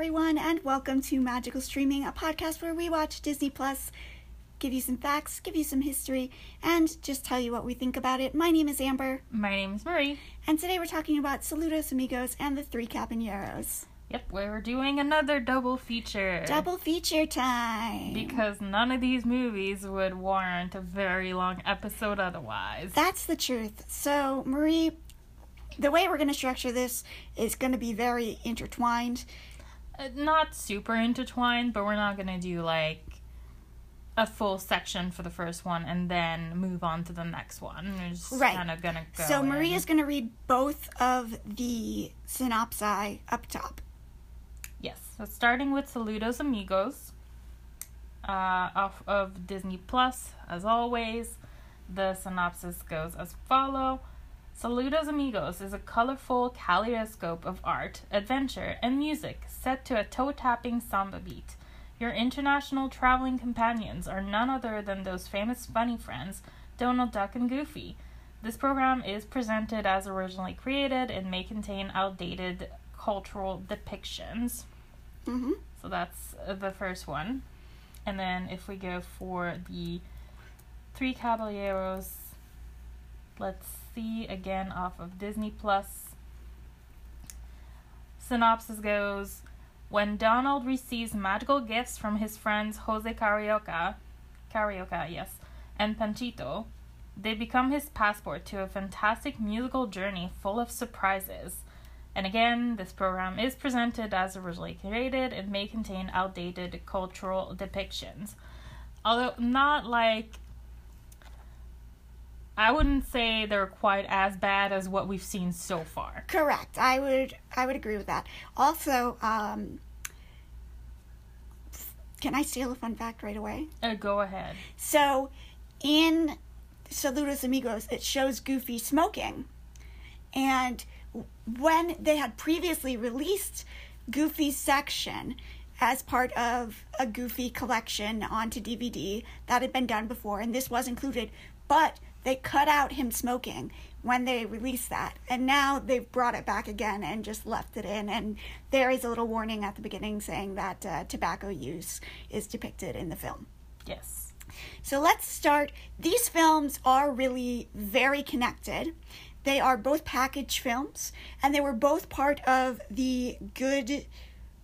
everyone, and welcome to Magical Streaming, a podcast where we watch Disney Plus, give you some facts, give you some history, and just tell you what we think about it. My name is Amber, My name is Marie. and today we're talking about Saludos Amigos and the Three Caballeros. Yep, we're doing another double feature. Double feature time. Because none of these movies would warrant a very long episode otherwise. That's the truth. So, Marie, the way we're going to structure this is going to be very intertwined. Not super intertwined, but we're not gonna do like a full section for the first one and then move on to the next one. We're just Right. kind of gonna go. So, in. Is going to read both of the synopsi up top. Yes. So starting with Saludos Amigos, uh, off of Disney Plus, as always, the synopsis goes as follow. Saludos Amigos is a colorful kaleidoscope of art, adventure, and music set to a toe-tapping samba beat. Your international traveling companions are none other than those famous bunny friends, Donald Duck and Goofy. This program is presented as originally created and may contain outdated cultural depictions. hmm So that's uh, the first one. And then if we go for the Three Caballeros, let's see again off of Disney Plus. Synopsis goes When Donald receives magical gifts from his friends Jose Carioca, Carioca, yes, and Panchito, they become his passport to a fantastic musical journey full of surprises. And again, this program is presented as originally created and may contain outdated cultural depictions. Although not like I wouldn't say they're quite as bad as what we've seen so far. Correct. I would I would agree with that. Also, um, can I steal a fun fact right away? Uh, go ahead. So, in Saludos Amigos, it shows Goofy smoking. And when they had previously released Goofy's section as part of a Goofy collection onto DVD, that had been done before, and this was included, but they cut out him smoking when they released that. And now they've brought it back again and just left it in. And there is a little warning at the beginning saying that uh, tobacco use is depicted in the film. Yes. So let's start. These films are really very connected. They are both package films, and they were both part of the good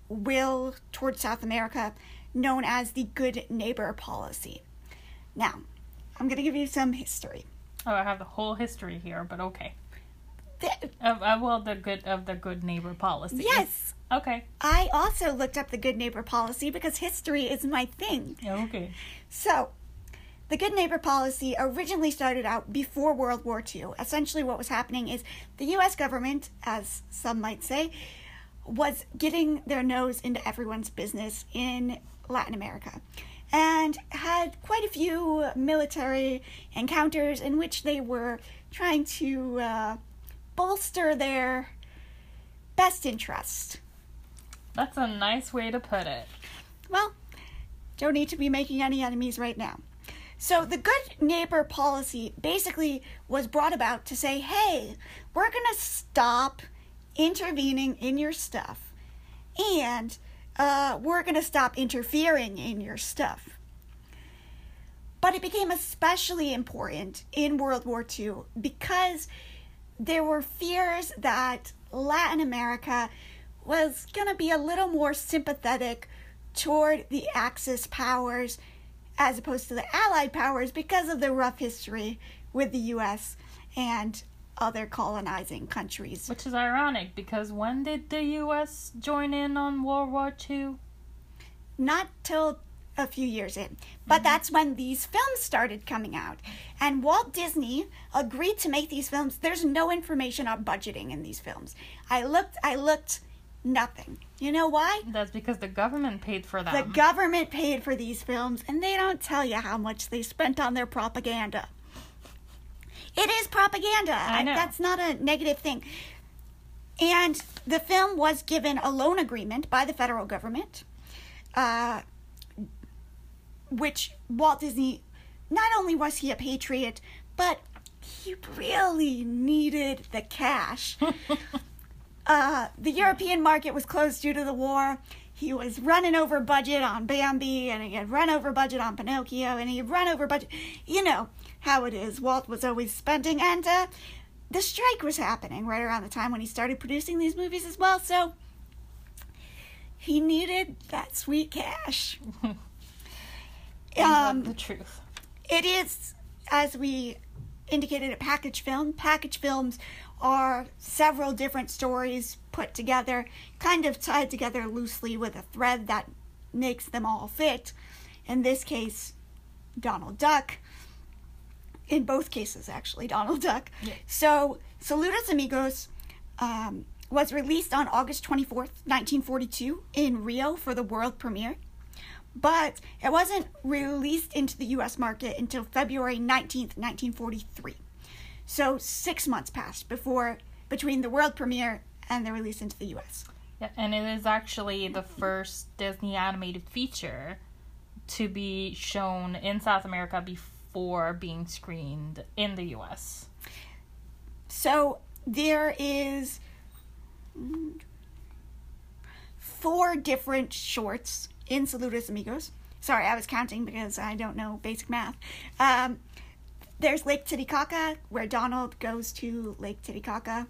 will towards South America known as the Good Neighbor Policy. Now, I'm going to give you some history. Oh, I have the whole history here, but okay. Th- Of, of well, the good of the good neighbor policy. Yes, Okay. I also looked up the Good Neighbor Policy because history is my thing. Okay. So, the Good Neighbor policy originally started out before World War II. Essentially, what was happening is the US government, as some might say, was getting their nose into everyone's business in Latin America and had quite a few military encounters in which they were trying to uh, bolster their best interest. That's a nice way to put it. Well, don't need to be making any enemies right now. So, the good neighbor policy basically was brought about to say, hey, we're going to stop intervening in your stuff and uh, we're going to stop interfering in your stuff. But it became especially important in World War II because there were fears that Latin America was going to be a little more sympathetic toward the Axis powers as opposed to the Allied powers because of the rough history with the US and other colonizing countries. Which is ironic because when did the U.S. join in on World War II? Not till a few years in. But mm-hmm. that's when these films started coming out. And Walt Disney agreed to make these films. There's no information on budgeting in these films. I looked, I looked, nothing. You know why? That's because the government paid for them. The government paid for these films, and they don't tell you how much they spent on their propaganda. It is propaganda. I know. That's not a negative thing. And the film was given a loan agreement by the federal government, uh, which Walt Disney, not only was he a patriot, but he really needed the cash. uh, the European market was closed due to the war. he was running over budget on Bambi and he had run over budget on Pinocchio and he had run over budget. You know how it is. Walt was always spending and uh, the strike was happening right around the time when he started producing these movies as well. So he needed that sweet cash. um, the truth. It is, as we indicated, a package film. Package films are several different stories put together, kind of tied together loosely with a thread that makes them all fit. In this case, Donald Duck. In both cases, actually, Donald Duck. Yeah. So, Saludos Amigos um, was released on August 24th, 1942, in Rio for the world premiere. But it wasn't released into the US market until February 19th, 1943. So six months passed before between the world premiere and the release into the US. Yeah, and it is actually the first Disney animated feature to be shown in South America before being screened in the US. So there is four different shorts in Saludos Amigos. Sorry, I was counting because I don't know basic math. Um, there's Lake Titicaca, where Donald goes to Lake Titicaca.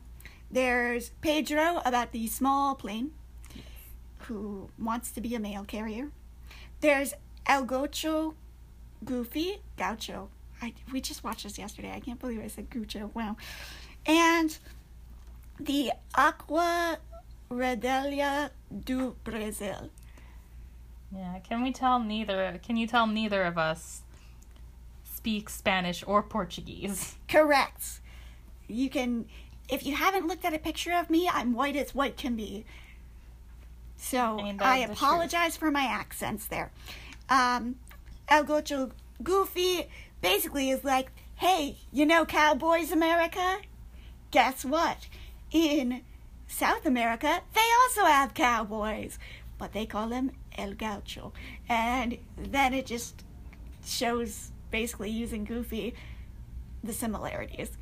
There's Pedro about the small plane, who wants to be a mail carrier. There's El Gaucho, Goofy, Gaucho. I, we just watched this yesterday. I can't believe I said Gaucho. Wow. And the Aqua Redelia do Brasil. Yeah, can we tell neither? Can you tell neither of us speak Spanish or Portuguese? Correct. You can, if you haven't looked at a picture of me, I'm white as white can be. So I apologize for my accents there. Um, El Gocho Goofy basically is like, hey, you know Cowboys America? Guess what? In South America, they also have cowboys, but they call them El Gaucho. And then it just shows basically using Goofy the similarities.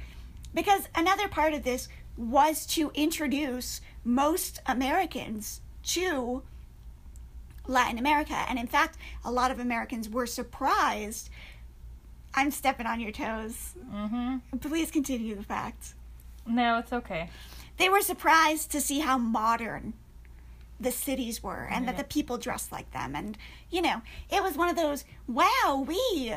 Because another part of this was to introduce most Americans to Latin America. And in fact, a lot of Americans were surprised. I'm stepping on your toes. Mm-hmm. Please continue the facts. No, it's okay. They were surprised to see how modern the cities were and that the people dressed like them. And, you know, it was one of those, wow, we.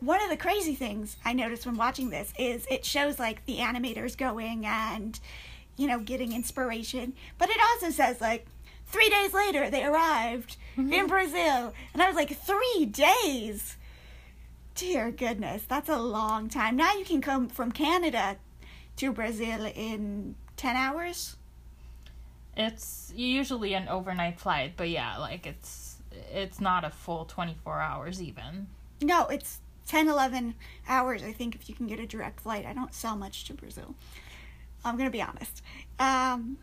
One of the crazy things I noticed when watching this is it shows like the animators going and, you know, getting inspiration. But it also says like, three days later they arrived in Brazil. And I was like, three days? Dear goodness, that's a long time. Now you can come from Canada to Brazil in 10 hours? It's usually an overnight flight, but yeah, like it's it's not a full 24 hours even. No, it's 10, 11 hours, I think, if you can get a direct flight. I don't sell much to Brazil. I'm going to be honest. Um,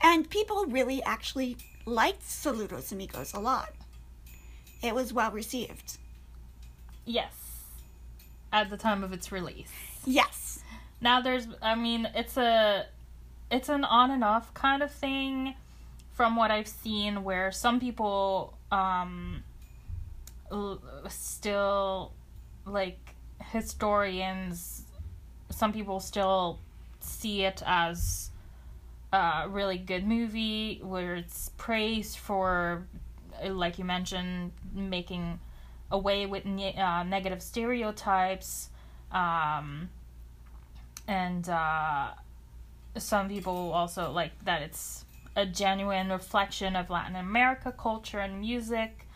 and people really actually liked Saludos Amigos a lot. It was well received. Yes. At the time of its release. Yes. Now there's I mean, it's a it's an on and off kind of thing from what I've seen where some people um still like historians some people still see it as a really good movie where it's praised for uh, like you mentioned making away with ne- uh, negative stereotypes um and uh, some people also like that it's a genuine reflection of Latin America culture and music,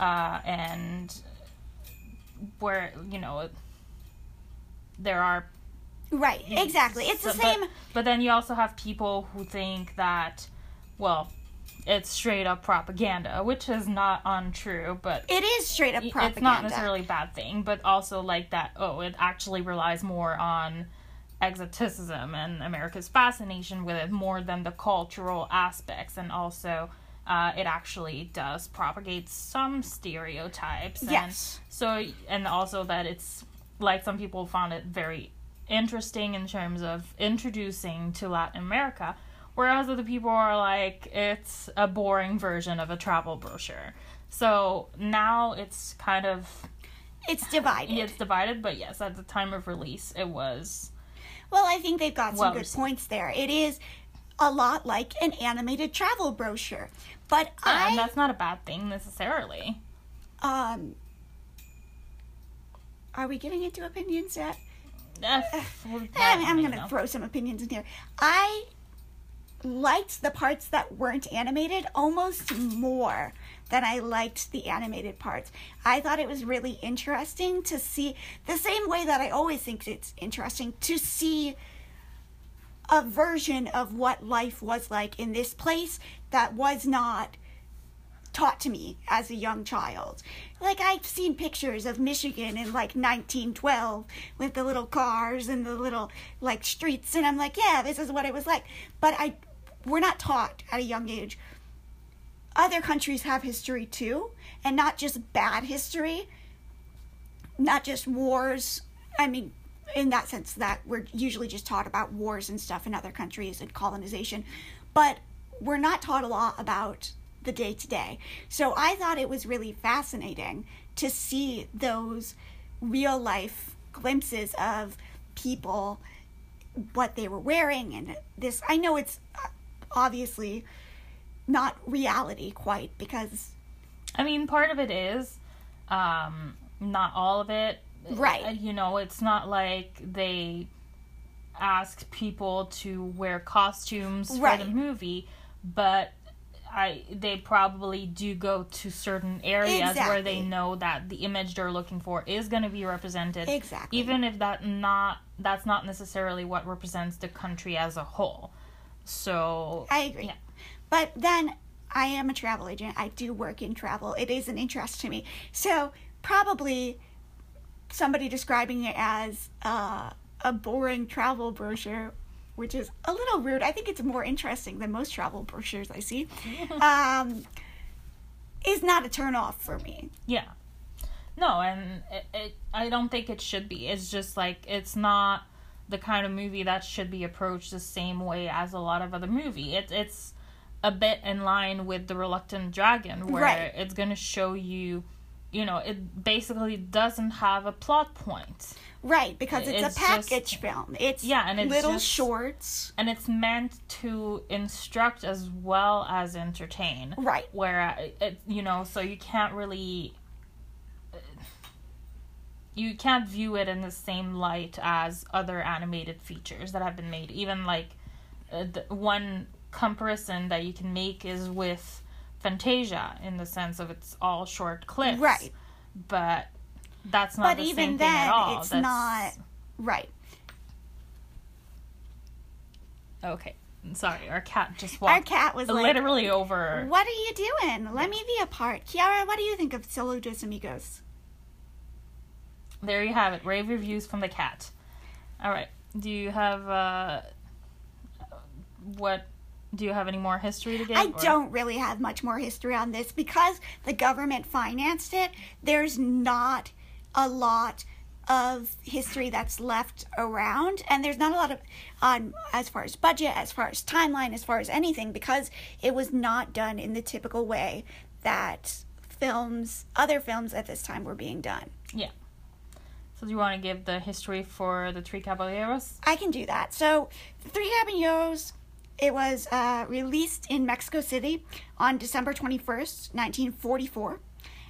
uh, and where you know there are Right, exactly. It's the same. But, but then you also have people who think that, well, it's straight up propaganda, which is not untrue, but It is straight up propaganda. it's not necessarily a bad thing, but also like that, oh, it actually relies more on exoticism and America's fascination with it more than the cultural aspects, and also uh, it actually does propagate some stereotypes. And Yes. so, and also that it's like some people found it very interesting in terms of introducing to Latin America whereas other people are like it's a boring version of a travel brochure. So now it's kind of It's divided. it's divided, but yes, at the time of release, it was Well, I think they've got some Well good points there. It is a lot like an animated travel brochure. But yeah, and that's not a bad thing necessarily. um are we getting into opinions yet? Eh, well, I'm, that, I'm you going to throw some opinions in here. I liked the parts that weren't animated almost more than I liked the animated parts. I thought it was really interesting to see the same way that I always think it's interesting to see a version of what life was like in this place that was not taught to me as a young child. Like I've seen pictures of Michigan in like 1912 with the little cars and the little like streets and I'm like, yeah, this is what it was like. But I we're not taught at a young age. Other countries have history too, and not just bad history, not just wars. I mean, in that sense that we're usually just taught about wars and stuff in other countries and colonization, but we're not taught a lot about the day to day. So I thought it was really fascinating to see those real life glimpses of people, what they were wearing, and this. I know it's uh, obviously not reality quite because I mean, part of it is, um, not all of it. Right. Uh, You know, it's not like they asked people to wear costumes for Right. the movie, but I they probably do go to certain areas where they know that the image they're looking for is going to be represented. Exactly. Even if that not that's not necessarily what represents the country as a whole. So I agree. Yeah. But then I am a travel agent. I do work in travel. It is an interest to me. So probably somebody describing it as uh, a boring travel brochure, which is a little rude. I think it's more interesting than most travel brochures I see. um, is not a turn off for me. Yeah. No, and it, it, I don't think it should be. It's just like it's not the kind of movie that should be approached the same way as a lot of other movie. It, it's a bit in line with the Reluctant Dragon, where Right. it's going to show you, you know, it basically doesn't have a plot point, Right, because it's, It's a just- package film. It's Yeah, and it's little just- shorts. and it's meant to instruct as well as entertain. Right. where uh, it, you know so you can't really uh, you can't view it in the same light as other animated features that have been made even like uh, the one comparison that you can make is with fantasia in the sense of it's all short clips Right. but that's not But the even same thing then, at all it's That's- not right. okay sorry our cat just walked Our cat was like, literally over What are you doing? Let me be a part. Kiara, what do you think of Saludos Amigos? There you have it. Rave reviews from the cat. All right. Do you have uh what do you have any more history to give? I or- don't really have much more history on this because the government financed it. There's not a lot of history that's left around, and there's not a lot of on as far as budget, as far as timeline, as far as anything because it was not done in the typical way that films, other films at this time were being done. Yeah. So do you want to give the history for the Three Caballeros? I can do that. So, Three Caballeros, it was uh, released in Mexico City on December 21st, 1944,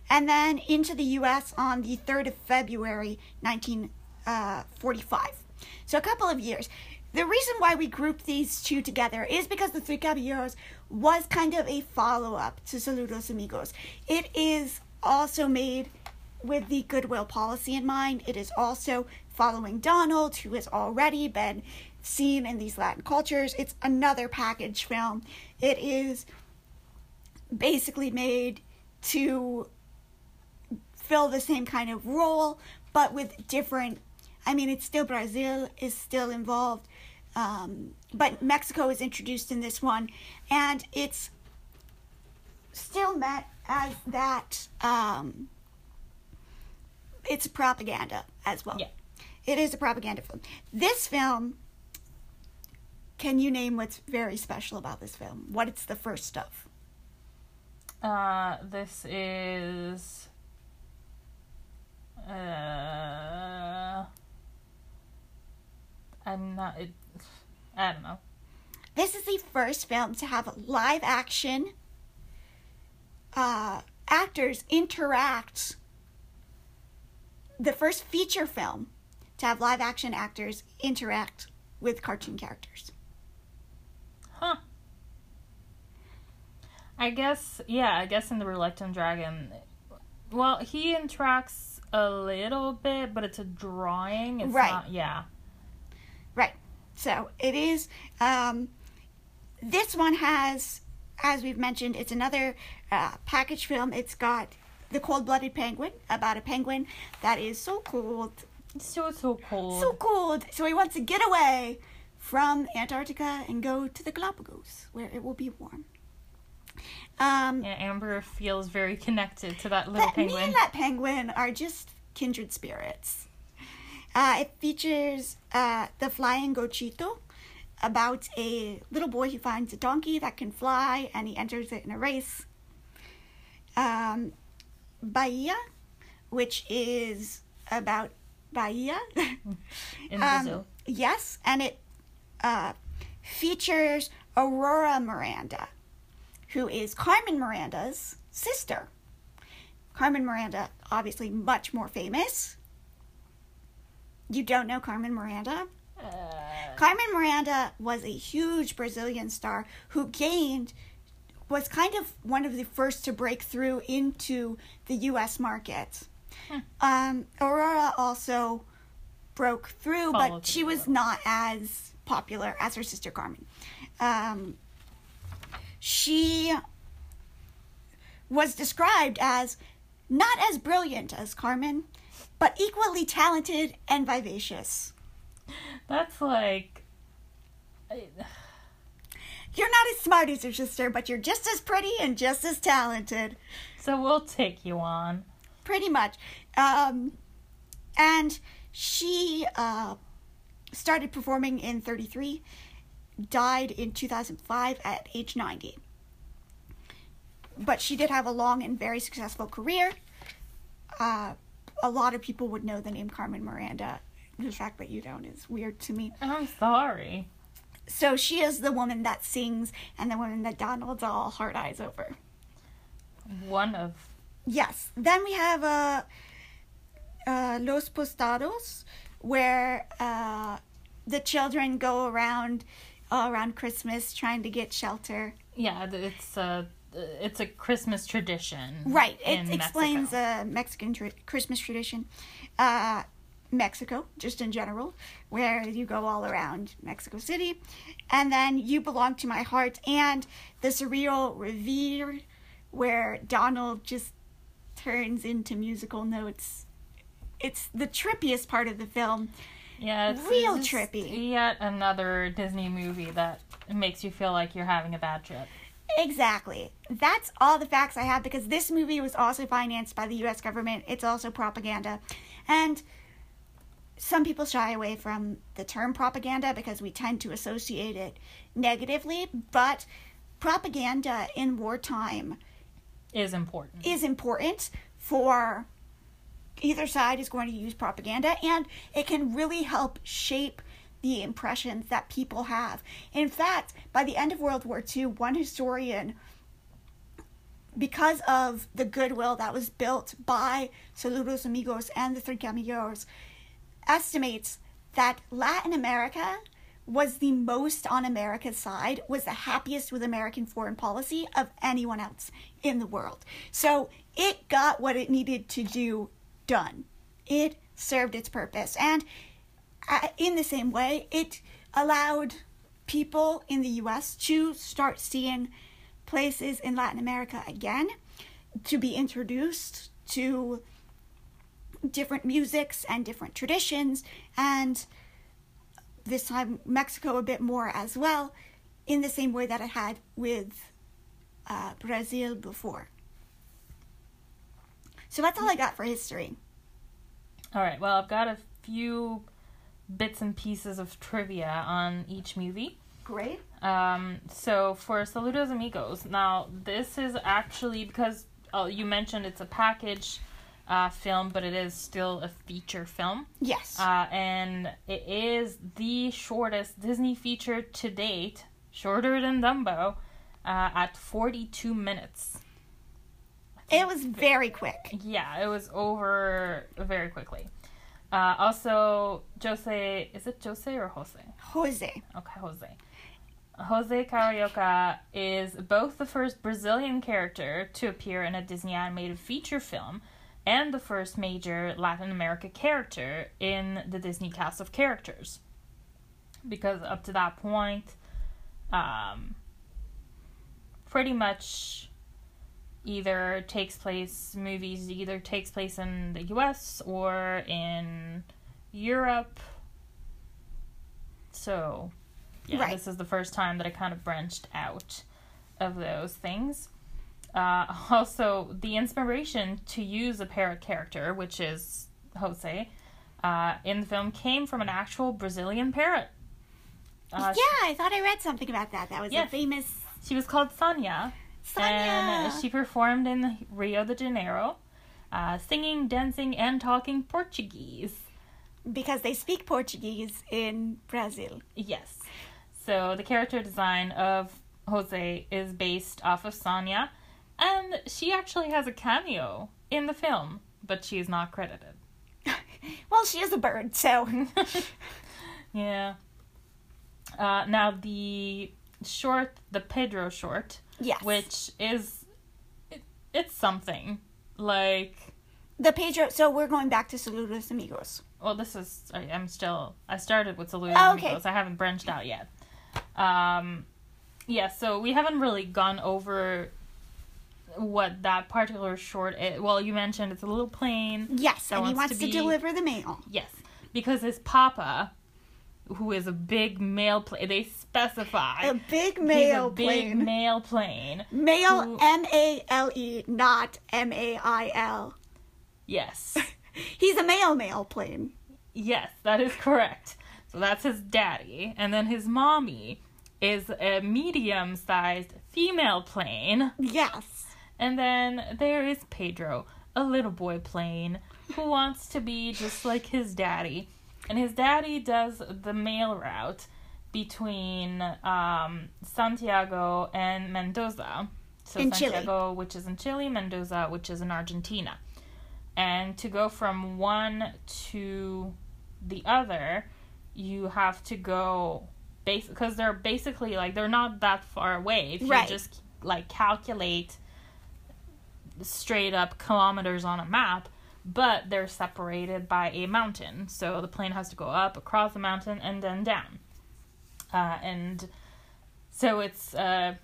and then into the U.S. on the 3rd of February, 1945. Uh, so, a couple of years. The reason why we grouped these two together is because The Three Caballeros was kind of a follow up to Saludos Amigos. It is also made with the goodwill policy in mind. It is also following Donald, who has already been seen in these Latin cultures. It's another package film. It is basically made to fill the same kind of role, but with different. I mean, it's still Brazil is still involved, um, but Mexico is introduced in this one, and it's still met as that. Um, it's propaganda as well. Yeah. It is a propaganda film. This film can you name what's very special about this film? What it's the first of? Uh, this is. Uh, I'm not. It, I don't know. This is the first film to have live action uh, actors interact. The first feature film to have live action actors interact with cartoon characters. Huh. I guess, yeah, I guess in the Reluctant Dragon, well, he interacts a little bit, but it's a drawing. It's Right. Not, yeah. Right. So it is. Um, this one has, as we've mentioned, it's another uh, package film. It's got the cold-blooded penguin about a penguin that is so cold, so, so cold. so cold. So he wants to get away from Antarctica and go to the Galapagos, where it will be warm. Um, yeah, Amber feels very connected to that little that, me penguin. and that penguin are just kindred spirits. Uh, it features uh, the flying Gauchito about a little boy who finds a donkey that can fly and he enters it in a race. Um, Bahia, which is about Bahia. in Um, Brazil. Yes, and it uh, features Aurora Miranda, who is Carmen Miranda's sister. Carmen Miranda, obviously much more famous. You don't know Carmen Miranda? Uh, Carmen Miranda was a huge Brazilian star who gained, was kind of one of the first to break through into the US market. Hmm. Um, Aurora also broke through, Followed but she through. was not as popular as her sister Carmen. Um, she was described as not as brilliant as Carmen, but equally talented and vivacious. that's like. I- You're not as smart as your sister, but you're just as pretty and just as talented. So we'll take you on. Pretty much. Um, and she uh, started performing in 33, died in 2005 at age 90. But she did have a long and very successful career. Uh, a lot of people would know the name Carmen Miranda. The fact that you don't is weird to me. I'm sorry. So she is the woman that sings and the woman that Donald's all hard eyes over. One of. Yes. Then we have uh, uh, Los Posadas, where uh, the children go around around Christmas trying to get shelter. Yeah, it's a. It's a Christmas tradition. Right. It in explains Mexico. a Mexican tra- Christmas tradition. Uh, Mexico, just in general, where you go all around Mexico City. And then You Belong to My Heart and the surreal Reverie, where Donald just turns into musical notes. It's the trippiest part of the film. Yeah, it's real trippy. Yet another Disney movie that makes you feel like you're having a bad trip. Exactly. That's all the facts I have because this movie was also financed by the US government. It's also propaganda. And some people shy away from the term propaganda because we tend to associate it negatively, but propaganda in wartime Is important. is important for either side is going to use propaganda and it can really help shape the impressions that people have. In fact, by the end of World War II, one historian because of the goodwill that was built by Saludos Amigos and the Three Caballeros, estimates that Latin America was the most on America's side, was the happiest with American foreign policy of anyone else in the world. So it got what it needed to do done. It served its purpose. And uh, in the same way, it allowed people in the US to start seeing places in Latin America again, to be introduced to different musics and different traditions, and this time Mexico a bit more as well, in the same way that it had with uh, Brazil before. So that's all I got for history. All right. Well, I've got a few bits and pieces of trivia on each movie. Great. Um, so for Saludos Amigos, now this is actually because uh, you mentioned it's a package uh, film, but it is still a feature film. Yes. Uh, and it is the shortest Disney feature to date, shorter than Dumbo, uh, at 42 minutes. It was very quick. Yeah, it was over very quickly. Uh, also, Jose, is it Jose or Jose? Jose. Okay, Jose. Jose Carioca is both the first Brazilian character to appear in a Disney animated feature film and the first major Latin America character in the Disney cast of characters. Because up to that point, um, pretty much either takes place movies either takes place in the US or in Europe. So yeah, Right. this is the first time that I kind of branched out of those things. Uh, also, the inspiration to use a parrot character, which is Jose, uh, in the film came from an actual Brazilian parrot. Uh, yeah, I thought I read something about that. That was Yes. a famous She was called Sonia, Sonia. and she performed in Rio de Janeiro, uh, singing, dancing, and talking Portuguese. because they speak Portuguese in Brazil. Yes. So the character design of Jose is based off of Sonia, and she actually has a cameo in the film, but she is not credited. well, she is a bird, so Yeah. Uh, now the short, the Pedro short, yes. which is it, it's something like the Pedro. So we're going back to Saludos Amigos. well this is I, i'm still i started with saludos Oh, amigos i haven't branched out yet um yeah so we haven't really gone over what that particular short is. well you mentioned it's a little plane Yes, and he wants wants to to, be- deliver the mail. yes because his papa who is a big male plane they specify A big he's a big plane. male plane who- M A L E, not M A I L. yes He's a male male plane. Yes, that is correct. So that's his daddy. And then his mommy is a medium sized female plane. Yes. And then there is Pedro, a little boy plane, who wants to be just like his daddy. And his daddy does the mail route between um, Santiago and Mendoza. So In Chile. Santiago, which is in Chile, Mendoza, which is in Argentina. And to go from one to the other, you have to go base because they're basically like they're not that far away. If you Right. just like calculate straight up kilometers on a map, but they're separated by a mountain. So the plane has to go up across the mountain and then down. Uh, and so it's a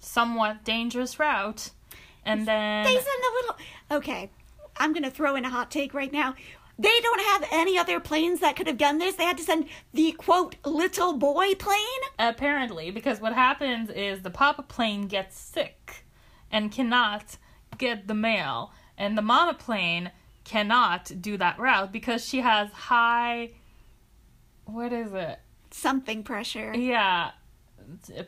somewhat dangerous route. And then They send a little. Okay, I'm gonna throw in a hot take right now. They don't have any other planes that could have done this. They had to send the quote little boy plane. apparently, because what happens is the papa plane gets sick and cannot get the mail, and the mama plane cannot do that route because she has high. What is it? Something pressure. Yeah,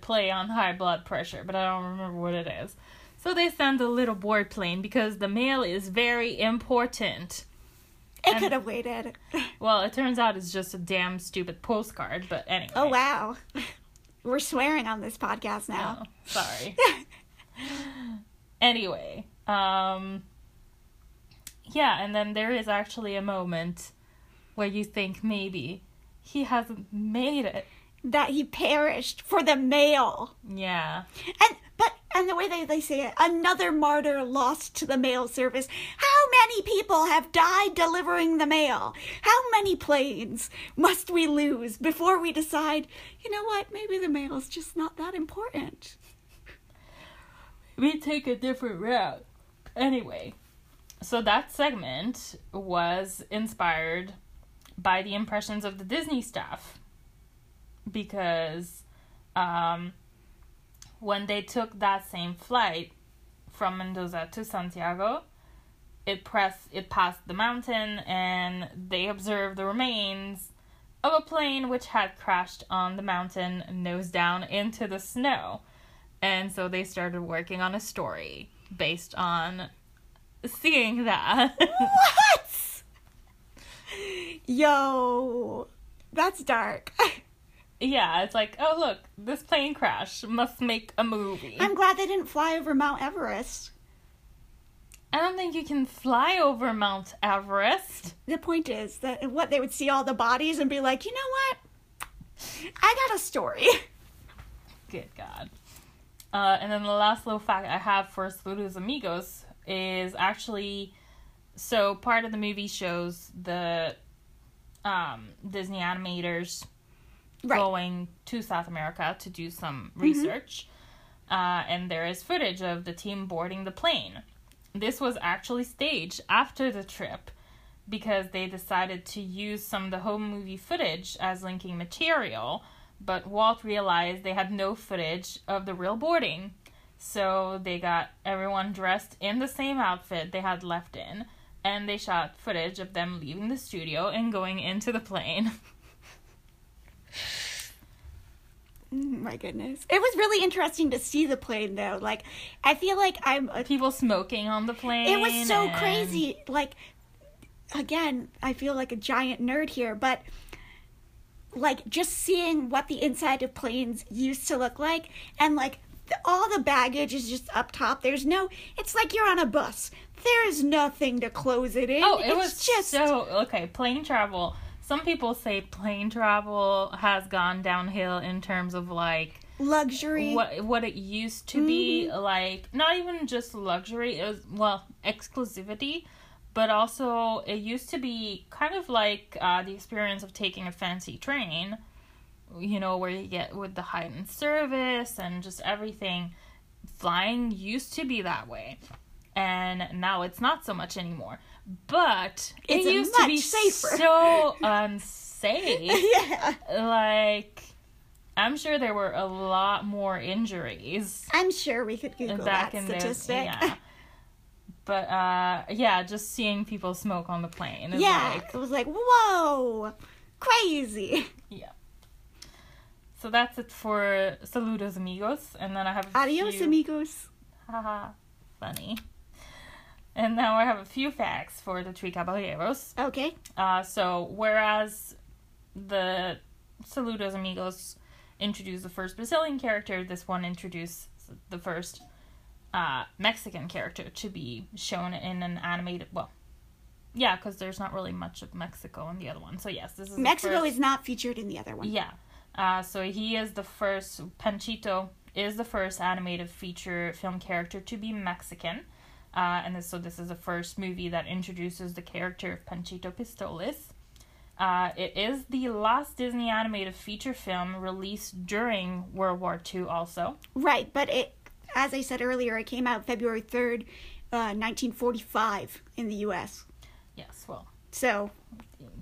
play on high blood pressure, but I don't remember what it is. So they send the little boy plane because the mail is very important. It could have waited. Well, it turns out it's just a damn stupid postcard, but anyway. Oh wow, we're swearing on this podcast now. Oh, sorry. anyway, um yeah, and then there is actually a moment where you think maybe he hasn't made it. that he perished for the mail. Yeah. And but and the way they, they say it, another martyr lost to the mail service. How many people have died delivering the mail? How many planes must we lose before we decide, you know what, maybe the mail is just not that important? we take a different route. Anyway, so that segment was inspired by the impressions of the Disney staff because um, when they took that same flight from Mendoza to Santiago, it pressed it passed the mountain and they observed the remains of a plane which had crashed on the mountain nose down into the snow. And so they started working on a story based on seeing that. What? Yo, that's dark. yeah, it's like, oh, look, this plane crash must make a movie. I'm glad they didn't fly over Mount Everest. I don't think you can fly over Mount Everest. The point is that what they would see all the bodies and be like, you know what? I got a story. Good God. Uh, and then the last little fact I have for Saludos Amigos is actually so part of the movie shows the um, Disney animators Right. going to South America to do some research. Uh, and there is footage of the team boarding the plane. This was actually staged after the trip because they decided to use some of the home movie footage as linking material, but Walt realized they had no footage of the real boarding. So they got everyone dressed in the same outfit they had left in, and they shot footage of them leaving the studio and going into the plane. My goodness. It was really interesting to see the plane though. Like I feel like I'm a People smoking on the plane. It was so and- crazy. Like, again, I feel like a giant nerd here, but like just seeing what the inside of planes used to look like, and like all the baggage is just up top. There's no. It's like you're on a bus. There is nothing to close it in. Oh, it it's was just so okay. Plane travel. Some people say plane travel has gone downhill in terms of like luxury. what what it used to be like not even just luxury it was well exclusivity but also it used to be kind of like uh, the experience of taking a fancy train you know where you get with the heightened service and just everything flying used to be that way and now it's not so much anymore but It's it used to be safer. so unsafe yeah, like I'm sure there were a lot more injuries I'm sure we could Google back that statistic. Yeah. But uh yeah, just seeing people smoke on the plane is yeah, like it was like whoa, crazy. yeah. So that's it for Saludos amigos and then I have a Adios, few amigos. haha funny. And now I have a few facts for the Three Caballeros. Okay. Uh, so whereas the Saludos Amigos introduced the first Brazilian character, this one introduced the first uh, Mexican character to be shown in an animated. Well, yeah, because there's not really much of Mexico in the other one. So yes, this is Mexico is not featured in the other one. yeah. Uh, so he is the first. Panchito is the first animated feature film character to be Mexican. Uh, and this, so this is the first movie that introduces the character of Panchito Pistoles. Uh, it is the last Disney animated feature film released during World War II. Also, Right, but it, as I said earlier, it came out February 3rd, uh, 1945 in the US. yes. Well, So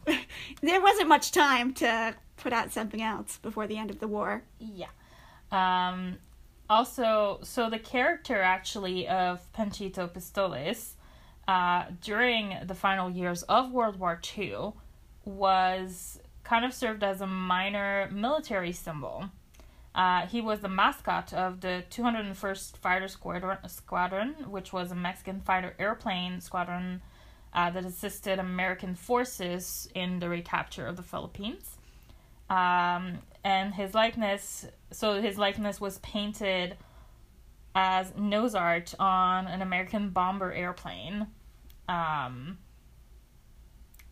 there wasn't much time to put out something else before the end of the war. Yeah. Um, also, so the character actually of Panchito Pistoles uh, during the final years of World War II was kind of served as a minor military symbol. Uh, he was the mascot of the 201st Fighter Squadron, which was a Mexican fighter airplane squadron uh, that assisted American forces in the recapture of the Philippines um, and his likeness so his likeness was painted as nose art on an american bomber airplane. Um,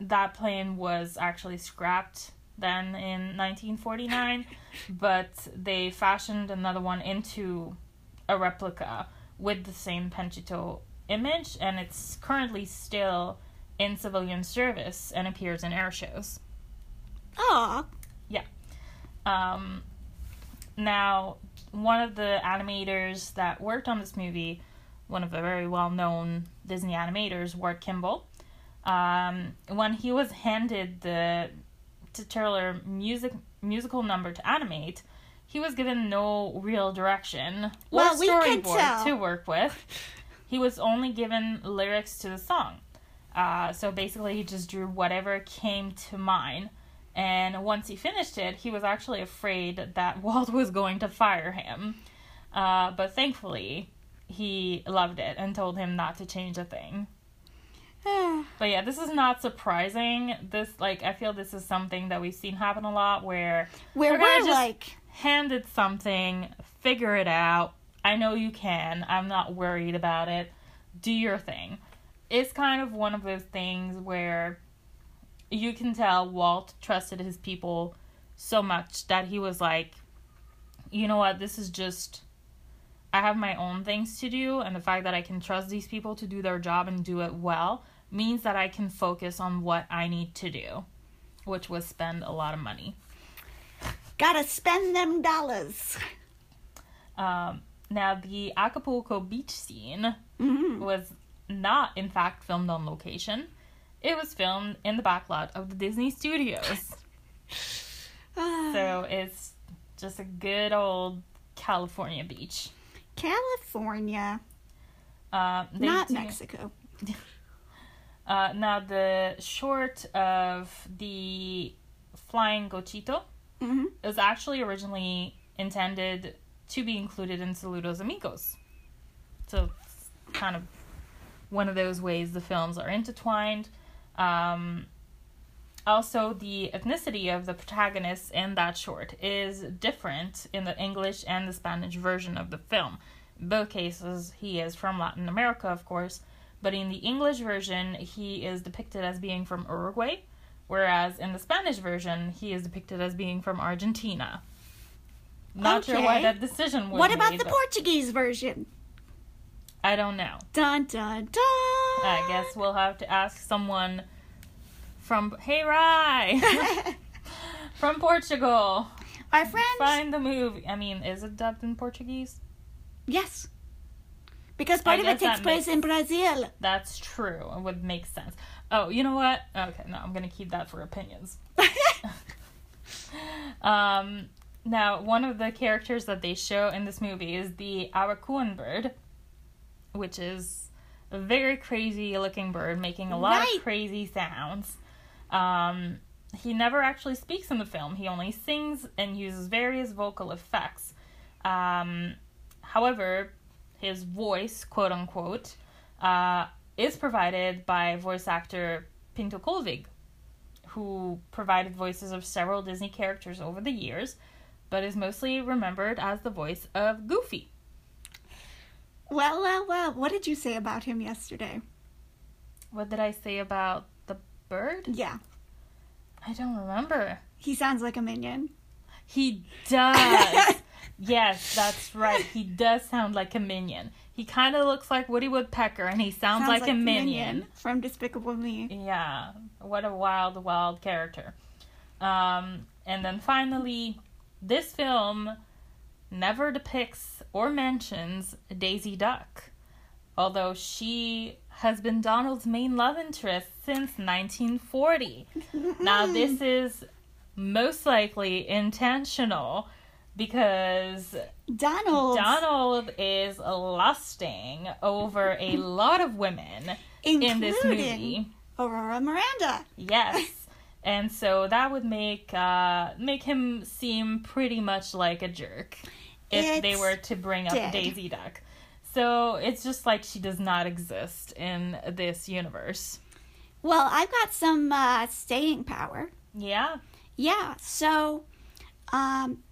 that plane was actually scrapped then in 1949 but they fashioned another one into a replica with the same Panchito image and it's currently still in civilian service and appears in air shows. Aw, um, now, one of the animators that worked on this movie, one of the very well known Disney animators, Ward Kimball, um, when he was handed the titular music musical number to animate, he was given no real direction or Well, we could storyboard to work with. He was only given lyrics to the song. Uh, so basically, he just drew whatever came to mind And once he finished it, he was actually afraid that Walt was going to fire him. Uh, but thankfully, he loved it and told him not to change a thing. But yeah, this is not surprising. This like I feel this is something that we've seen happen a lot where Where We're we're just- like, handed something, figure it out. I know you can. I'm not worried about it. Do your thing. It's kind of one of those things where you can tell Walt trusted his people so much that he was like, you know what, this is just. I have my own things to do, and the fact that I can trust these people to do their job and do it well means that I can focus on what I need to do, which was spend a lot of money. gotta spend them dollars. Um, now, the Acapulco beach scene Mhm. was not, in fact, filmed on location. It was filmed in the backlot of the Disney Studios. Ah, So it's just a good old California beach. California, Uh, not do- Mexico. Uh, now, the short of the Flying Gauchito hmm was actually originally intended to be included in Saludos Amigos. So it's kind of one of those ways the films are intertwined. Um, also, the ethnicity of the protagonist in that short is different in the English and the Spanish version of the film. In both cases, he is from Latin America, of course, but in the English version, he is depicted as being from Uruguay, whereas in the Spanish version, he is depicted as being from Argentina. Not sure why that decision was What about made, the Portuguese version? I don't know. Dun dun dun. I guess we'll have to ask someone from Hey Rye from Portugal. Our friends. Find the movie. I mean, is it dubbed in Portuguese? Yes. Because part I of it takes place makes- in Brazil. That's true. It would make sense. Oh, you know what? Okay, no, I'm gonna keep that for opinions. Um, now, one of the characters that they show in this movie is the Aracuan bird, which is a very crazy looking bird making a lot Right. of crazy sounds. Um, he never actually speaks in the film, he only sings and uses various vocal effects. Um, however, his voice, quote unquote, uh, is provided by voice actor Pinto Colvig, who provided voices of several Disney characters over the years, but is mostly remembered as the voice of Goofy. Well, well, well. What did you say about him yesterday? What did I say about the bird? Yeah. I don't remember. He sounds like a minion. He does. yes, that's right. He does sound like a minion. He kind of looks like Woody Woodpecker, and he sounds, like, a the minion. from Despicable Me. Yeah, what a wild, wild character. Um, and then finally, this film never depicts or mentions Daisy Duck, although she has been Donald's main love interest since 1940. Now, this is most likely intentional because Donald, Donald is lusting over a lot of women in this movie. Aurora Miranda. Yes. And so that would make uh make him seem pretty much like a jerk if they were to bring up dead. Daisy Duck. So it's just like she does not exist in this universe. Well, I've got some uh, staying power. Yeah. Yeah, so um,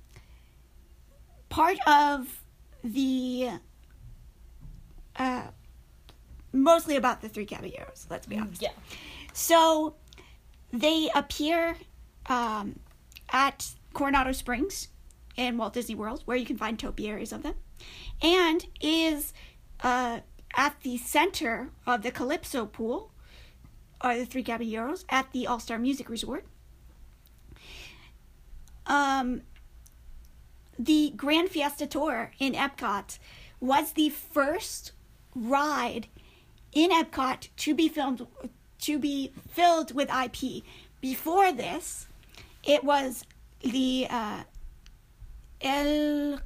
part of the uh, mostly about the three caballeros. Let's be honest. Yeah. So they appear um, at Coronado Springs in Walt Disney World, where you can find topiaries of them, and is uh, at the center of the Calypso pool, or the Three Caballeros, at the All Star Music Resort. Um, the Grand Fiesta Tour in Epcot was the first ride in Epcot to be filmed to be filled with IP. Before this, it was the uh, El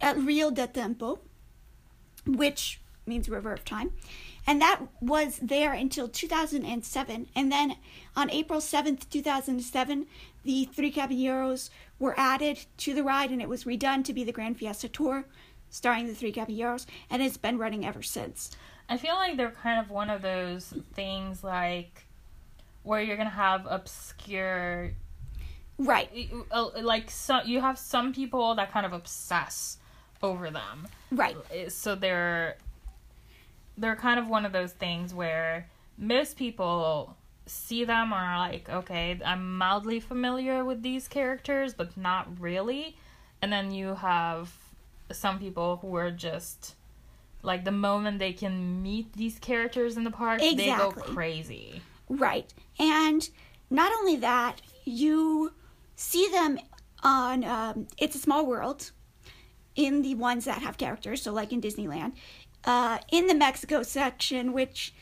El Rio de Tempo, which means river of time, and that was there until 2007. And then on April 7th, 2007, the Three Caballeros were added to the ride, and it was redone to be the Grand Fiesta Tour, starring the Three Caballeros, and it's been running ever since. I feel like they're kind of one of those things like where you're gonna have obscure Right, uh, like so you have some people that kind of obsess over them. Right, so they're they're kind of one of those things where most people see them and are like okay i'm mildly familiar with these characters but not really. And then you have some people who are just like the moment they can meet these characters in the park they go crazy. Right. And not only that, you see them on um, It's a Small World in the ones that have characters, so like in Disneyland. Uh, in the Mexico section, which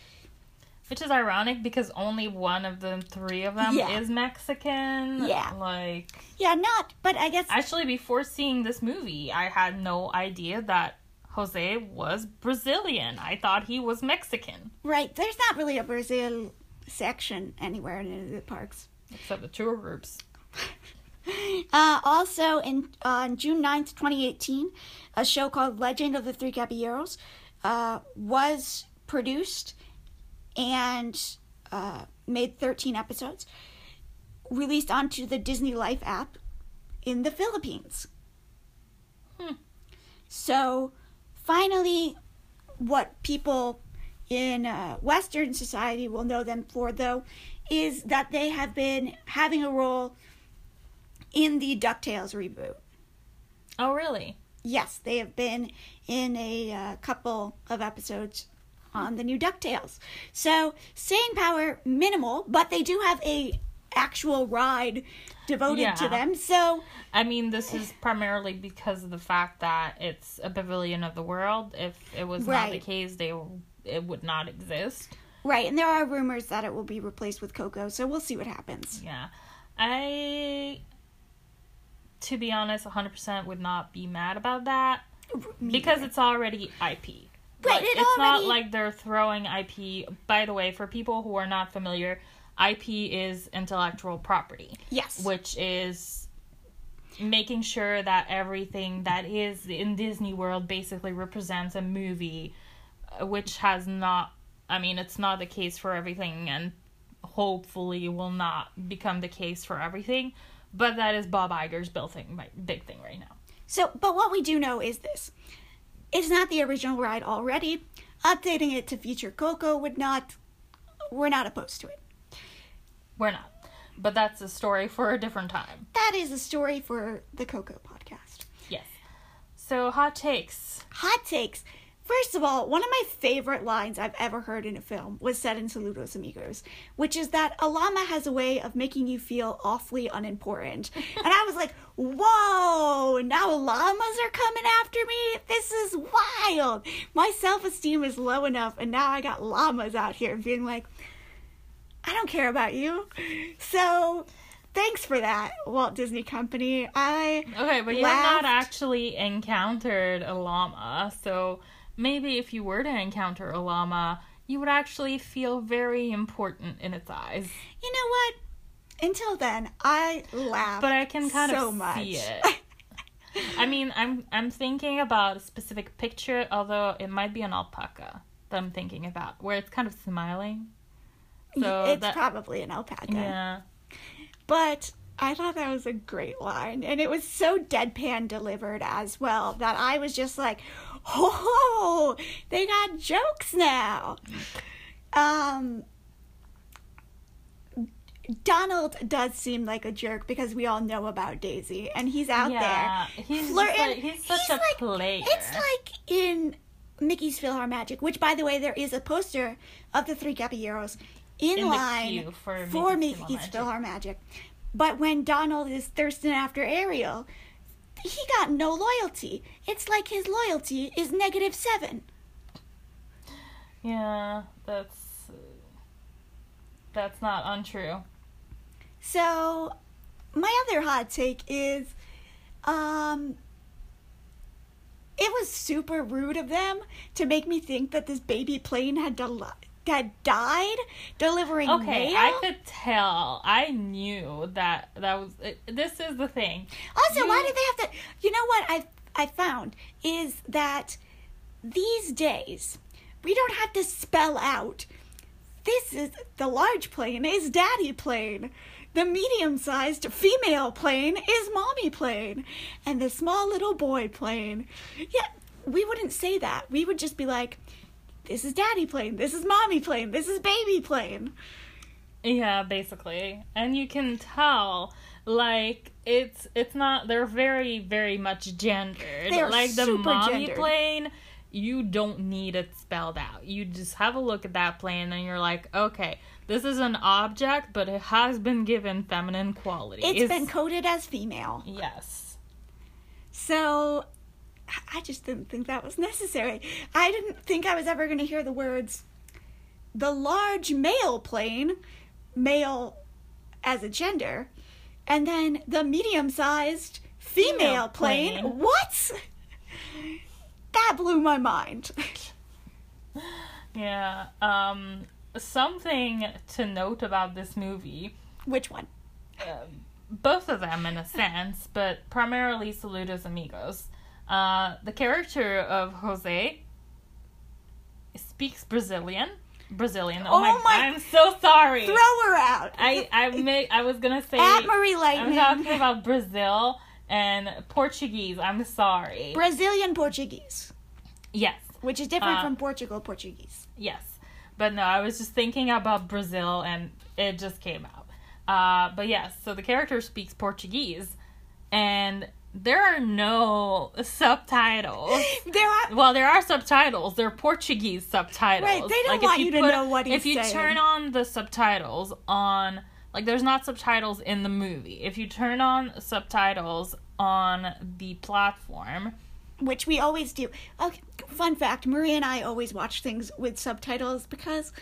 Which is ironic because only one of the three of them Yeah. is Mexican. Yeah. Like, yeah, not, but I guess actually, before seeing this movie, I had no idea that Jose was Brazilian. I thought he was Mexican, right. There's not really a Brazil section anywhere in any of the parks. except the tour groups. Uh, also, in on June 9th, 2018, a show called Legend of the Three Caballeros uh, was produced and uh, made 13 episodes, released onto the Disney Life app in the Philippines. Hmm. So, finally, what people in uh, Western society will know them for, though, is that they have been having a role in the DuckTales reboot. Oh, really? Yes, they have been in a uh, couple of episodes on the new DuckTales. So, staying power minimal, but they do have a actual ride devoted to them. So, I mean, this is primarily because of the fact that it's a pavilion of the world. If it was not the case, they it would not exist. right, and there are rumors that it will be replaced with Coco, so we'll see what happens. Yeah. I, to be honest, 100% would not be mad about that because it's already IP. Right, Like, it it's not like they're throwing IP. By the way, for people who are not familiar, IP is intellectual property, yes. which is making sure that everything that is in Disney World basically represents a movie, uh, which has not. I mean, it's not the case for everything, and hopefully will not become the case for everything. But that is Bob Iger's big thing, big thing right now. So, but what we do know is this. It's not the original ride already. Updating it to feature Coco would not, we're not opposed to it. We're not, but that's a story for a different time. That is a story for the Coco podcast. Yes. So hot takes. Hot takes. First of all, one of my favorite lines I've ever heard in a film was said in Saludos Amigos, which is that a llama has a way of making you feel awfully unimportant. and I was like, whoa, now llamas are coming after me? This is wild. My self esteem is low enough, and now I got llamas out here being like, I don't care about you. So. Thanks for that, Walt Disney Company. I Okay, but you have not actually encountered a llama, so maybe if you were to encounter a llama, you would actually feel very important in its eyes. You know what? Until then, I laughed. But I can kind so of much. see it. I mean, I'm I'm thinking about a specific picture, although it might be an alpaca that I'm thinking about, where it's kind of smiling. So it's that probably an alpaca. yeah. But I thought that was a great line. And it was so deadpan delivered as well that I was just like, oh, they got jokes now. Um, Donald does seem like a jerk because we all know about Daisy and he's out yeah, there. he's flirting. like, he's such He's a like- player. It's like in Mickey's PhilharMagic, which, by the way, there is a poster of the three Caballeros in, In line for for Mickey's Mickey's PhilharMagic. PhilharMagic. But when Donald is thirsting after Ariel, he got no loyalty. It's like his loyalty is negative seven. Yeah, that's that's not untrue. So, my other hot take is, um, it was super rude of them to make me think that this baby plane had del- had died delivering Okay, mail. I could tell. I knew that that was. It, this is the thing. Also, why did they have to? You know what I I found is that these days we don't have to spell out. This is the large plane is daddy plane. The medium-sized female plane is mommy plane, and the small little boy plane. Yeah, we wouldn't say that. We would just be like, "This is daddy plane. This is mommy plane. This is baby plane." Yeah, basically. And you can tell like it's it's not they're very very much gendered. They are like the mommy gendered. plane, you don't need it spelled out. You just have a look at that plane and you're like, "Okay, this is an object, but it has been given feminine quality." It's been coded as female. Yes. So I just didn't think that was necessary. I didn't think I was ever going to hear the words the large male plane, male as a gender, and then the medium sized female, Female plane. plane. What? That blew my mind. Yeah. Um something to note about this movie Which one? um, both of them in a sense, but primarily Saludos Amigos. Uh, the character of Jose speaks Brazilian. Brazilian. Oh, Oh my, my- I'm so sorry. Throw her out. I I may I was gonna say At Marie I'm Lightning. talking about Brazil and Portuguese. I'm sorry. Brazilian Portuguese, yes, which is different Uh, from Portugal Portuguese. yes, but no, I was just thinking about Brazil and it just came out. Uh, but yes, so the character speaks Portuguese, and there are no subtitles. There are Well, there are subtitles. They're Portuguese subtitles. Right, they don't if want you to know what he's If you saying. turn on the subtitles on, like, there's not subtitles in the movie. If you turn on subtitles on the platform, which we always do. Okay, fun fact: Marie and I always watch things with subtitles because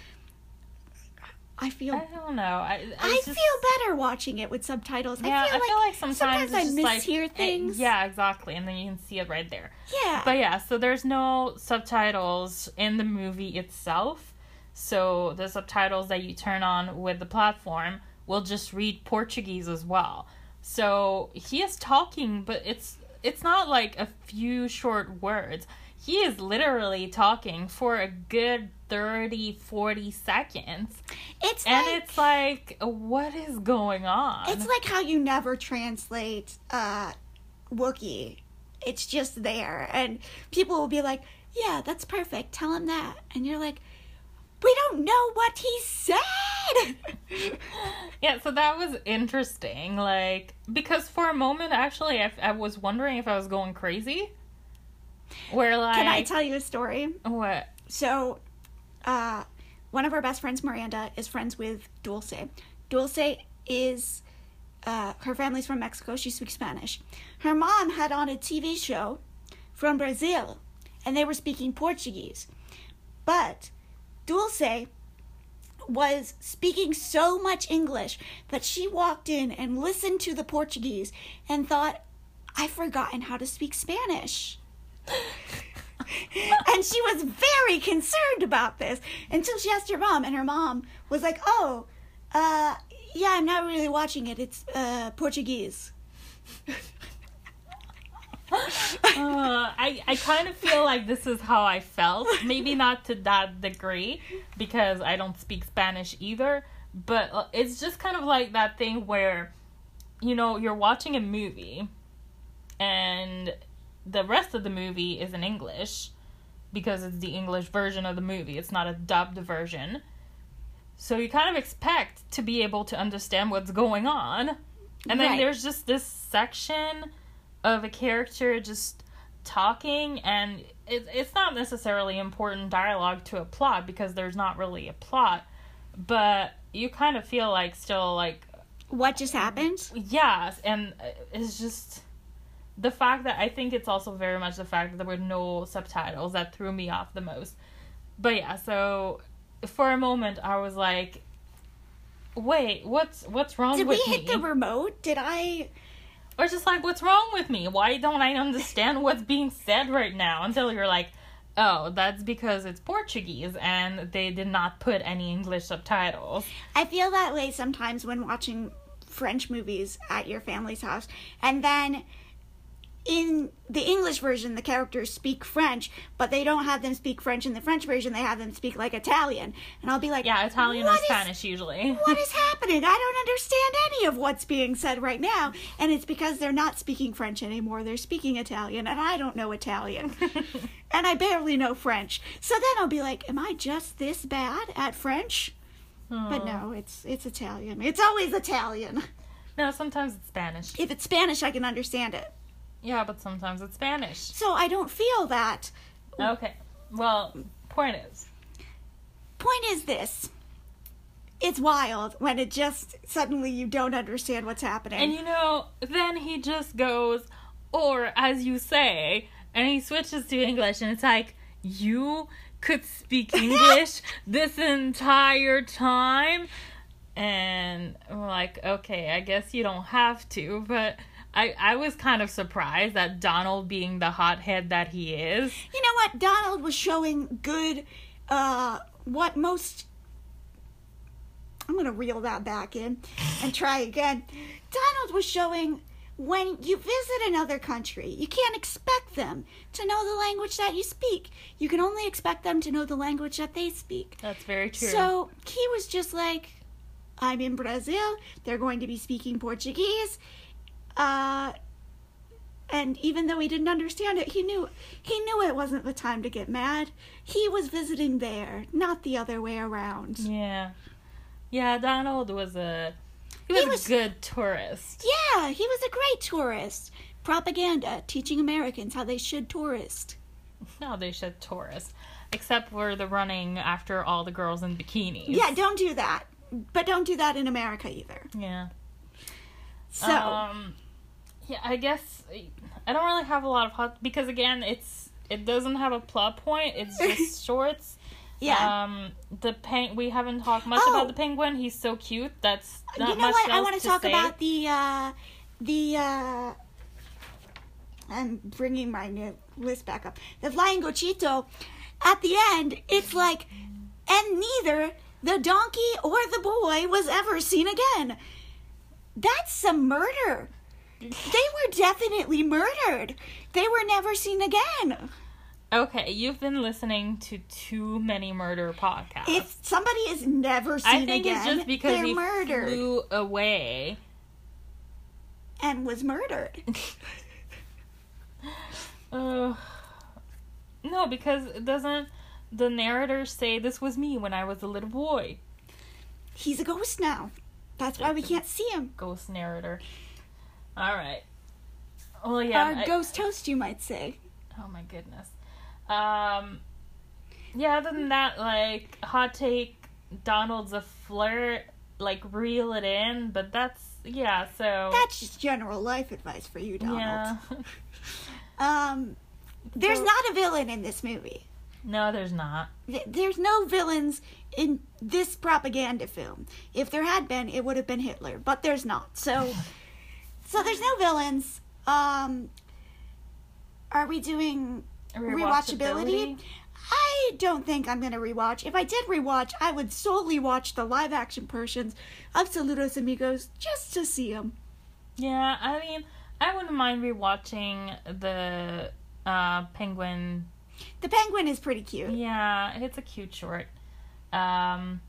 I feel I don't know. I I just- feel better watching it with subtitles. Yeah, I feel like, sometimes, sometimes I just like- mishear eh, things. yeah, exactly, and then you can see it right there. yeah. But yeah, so there's no subtitles in the movie itself. So the subtitles that you turn on with the platform will just read Portuguese as well. So he is talking, but it's it's not like a few short words. He is literally talking for a good 30 40 seconds. it's And like, it's like what is going on? it's like how you never translate uh, Wookiee. It's just there, and people will be like, "Yeah, that's perfect. Tell him that," and you're like, "We don't know what he said." Yeah, so that was interesting. Like, because for a moment, actually, I, I was wondering if I was going crazy. Where, like. Can I tell you a story? What? So, uh, one of our best friends, Miranda, is friends with Dulce. Dulce is, uh, her family's from Mexico. She speaks Spanish. Her mom had on a TV show from Brazil, and they were speaking Portuguese. But Dulce was speaking so much English that she walked in and listened to the Portuguese and thought, I've forgotten how to speak Spanish. and she was very concerned about this until she asked her mom, and her mom was like, "Oh, uh, yeah, I'm not really watching it. It's uh, Portuguese." Uh, I, I kind of feel like this is how I felt. Maybe not to that degree, because I don't speak Spanish either. But uh, it's just kind of like that thing where, you know, you're watching a movie, and the rest of the movie is in English, because it's the English version of the movie. It's not a dubbed version. So you kind of expect to be able to understand what's going on. And then Right. there's just this section of a character just talking and it, it's not necessarily important dialogue to a plot because there's not really a plot but you kind of feel like still like What just happened? yes and it's just the fact that i think it's also very much the fact that there were no subtitles that threw me off the most but yeah so for a moment i was like wait what's what's wrong? Did we hit me the remote? Did I? or just like what's wrong with me why don't i understand what's being said right now until you're like oh that's because it's portuguese and they did not put any english subtitles I feel that way sometimes when watching French movies at your family's house. And then in the English version, the characters speak French, but they don't have them speak French in the French version. They have them speak like Italian. And I'll be like, yeah italian "What or is- spanish usually What is happening? I don't understand any of what's being said right now. And it's because they're not speaking French anymore. They're speaking Italian, and I don't know Italian. and I barely know French. So then I'll be like, am I just this bad at French? But Oh. no, it's it's Italian. It's always Italian. no sometimes it's spanish If it's Spanish, I can understand it. Yeah but sometimes it's spanish So I don't feel that. okay well point is Point is this. It's wild when it just suddenly you don't understand what's happening. And you know, then he just goes, or as you say, and he switches to English, and it's like, you could speak English this entire time? And I'm like, okay, I guess you don't have to, but I, I was kind of surprised that Donald, being the hothead that he is, You know what? Donald was showing good, uh, what most. I'm gonna reel that back in and try again. Donald was showing when you visit another country, you can't expect them to know the language that you speak. You can only expect them to know the language that they speak. that's very true. So he was just like, I'm in Brazil. They're going to be speaking Portuguese. Uh, and even though he didn't understand it, he knew he knew it wasn't the time to get mad. He was visiting there, not the other way around. yeah. Yeah, Donald was a. He was, He was- a good tourist. Yeah, he was a great tourist. Propaganda, teaching Americans how they should tourist. No, they should tourist. Except for the running after all the girls in bikinis. Yeah, don't do that. But don't do that in America either. Yeah. So, Um, yeah, I guess I don't really have a lot of hot because again, it's it doesn't have a plot point. It's just shorts. yeah. Um, the pen we haven't talked much Oh. about the penguin. He's so cute. That's not you know much what? I want to to talk say. about the uh, the. Uh, I'm bringing my list back up. The flying gauchito. At the end, it's like, and neither the donkey or the boy was ever seen again. That's some murder. They were definitely murdered. They were never seen again. Okay, you've been listening to too many murder podcasts. If somebody is never seen I think again, it's just because they're he murdered flew away. and was murdered. Uh, no, because it doesn't the narrator say this was me when I was a little boy? He's a ghost now. That's why we can't see him. Ghost narrator. All right. Well, yeah. Our I- ghost toast, you might say. oh my goodness. Um. Yeah. Other than that, like hot take, Donald's a flirt. Like reel it in, but that's yeah. So That's just general life advice for you, Donald. yeah. Um, there's So- not a villain in this movie. no, there's not. There's no villains in this propaganda film. If there had been, it would have been Hitler, but there's not. So, so there's no villains. Um, are we doing rewatchability? I don't think I'm gonna rewatch. If I did rewatch, I would solely watch the live action portions of Saludos Amigos just to see them. Yeah, I mean, I wouldn't mind rewatching the uh, Penguin. The penguin is pretty cute. Yeah, it's a cute short. Um,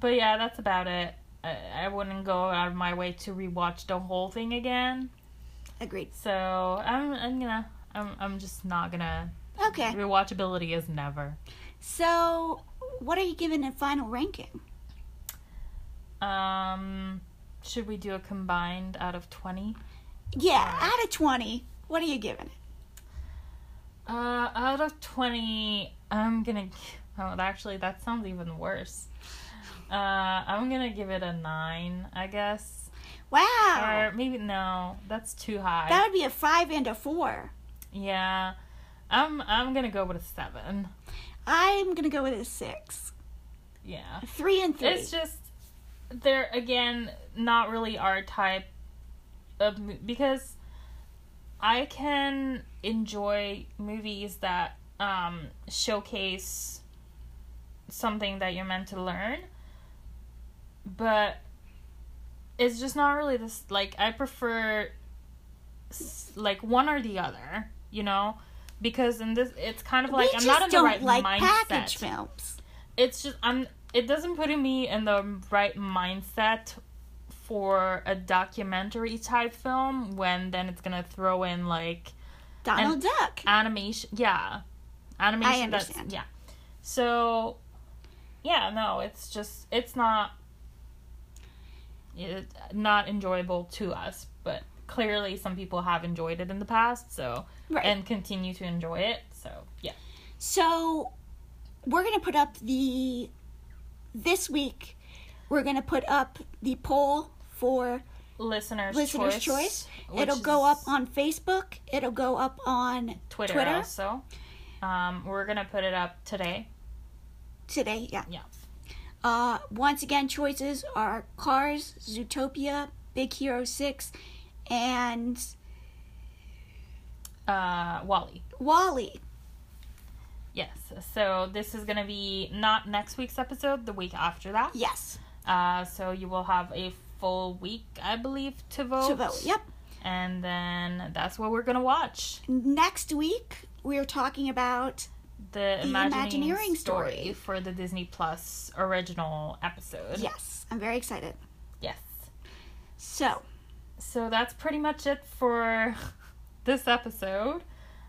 but yeah, that's about it. I, I wouldn't go out of my way to rewatch the whole thing again. Agreed. So I'm, I'm gonna, I'm, I'm just not gonna. Okay. Rewatchability is never. So, what are you giving a final ranking? Um, should we do a combined out of twenty? Yeah, out of 20, what are you giving it? Uh, out of 20, I'm gonna. Oh, actually, that sounds even worse. Uh, I'm gonna give it a 9, I guess. Wow. Or maybe, no, that's too high. that would be a 5 and a 4. yeah. I'm, I'm gonna go with a 7. I'm to go with a 6. Yeah. 3 and 3. It's just, they're, again, not really our type of because I can enjoy movies that um showcase something that you're meant to learn, but it's just not really this like I prefer like one or the other, you know? Because in this it's kind of like we I'm not in the right like mindset package films. it's just I'm it doesn't put me in the right mindset for a documentary type film when then it's gonna throw in like Donald Duck. animation yeah animation that's understand. yeah so yeah no it's just it's not it, not enjoyable to us but clearly some people have enjoyed it in the past so Right. and continue to enjoy it so yeah So we're gonna put up the this week. We're gonna put up the poll for listeners listeners' choice, choice. It'll go up on Facebook. It'll go up on Twitter, Twitter. also. Um, we're gonna put it up today. today. Yeah. Yeah. Uh, once again, choices are Cars, Zootopia, Big Hero Six, and Uh, WALL-E. WALL-E. Yes. So this is gonna be not next week's episode, the week after that. Yes. Uh, so you will have a full week, I believe, to vote. To vote. Yep. And then that's what we're gonna watch. Next week we're talking about The, The Imagineering, Imagineering story, story. for the Disney Plus original episode. yes. I'm very excited. Yes. So So that's pretty much it for this episode.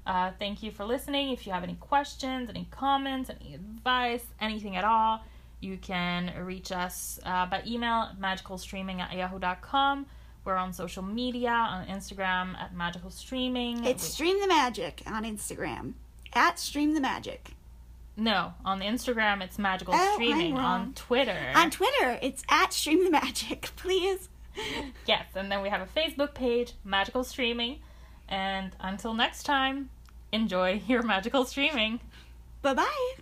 Uh, thank you for listening. If you have any questions, any comments, any advice, anything at all, you can reach us uh, by email at magicalstreaming at yahoo.com. We're on social media on Instagram at magical streaming. it's Stream the Magic on Instagram at Stream the Magic. no, on Instagram it's magical Oh, streaming. On Twitter, On Twitter, it's at Stream the Magic. Please. yes, and then we have a Facebook page, magical streaming. And until next time, enjoy your magical streaming. Bye bye.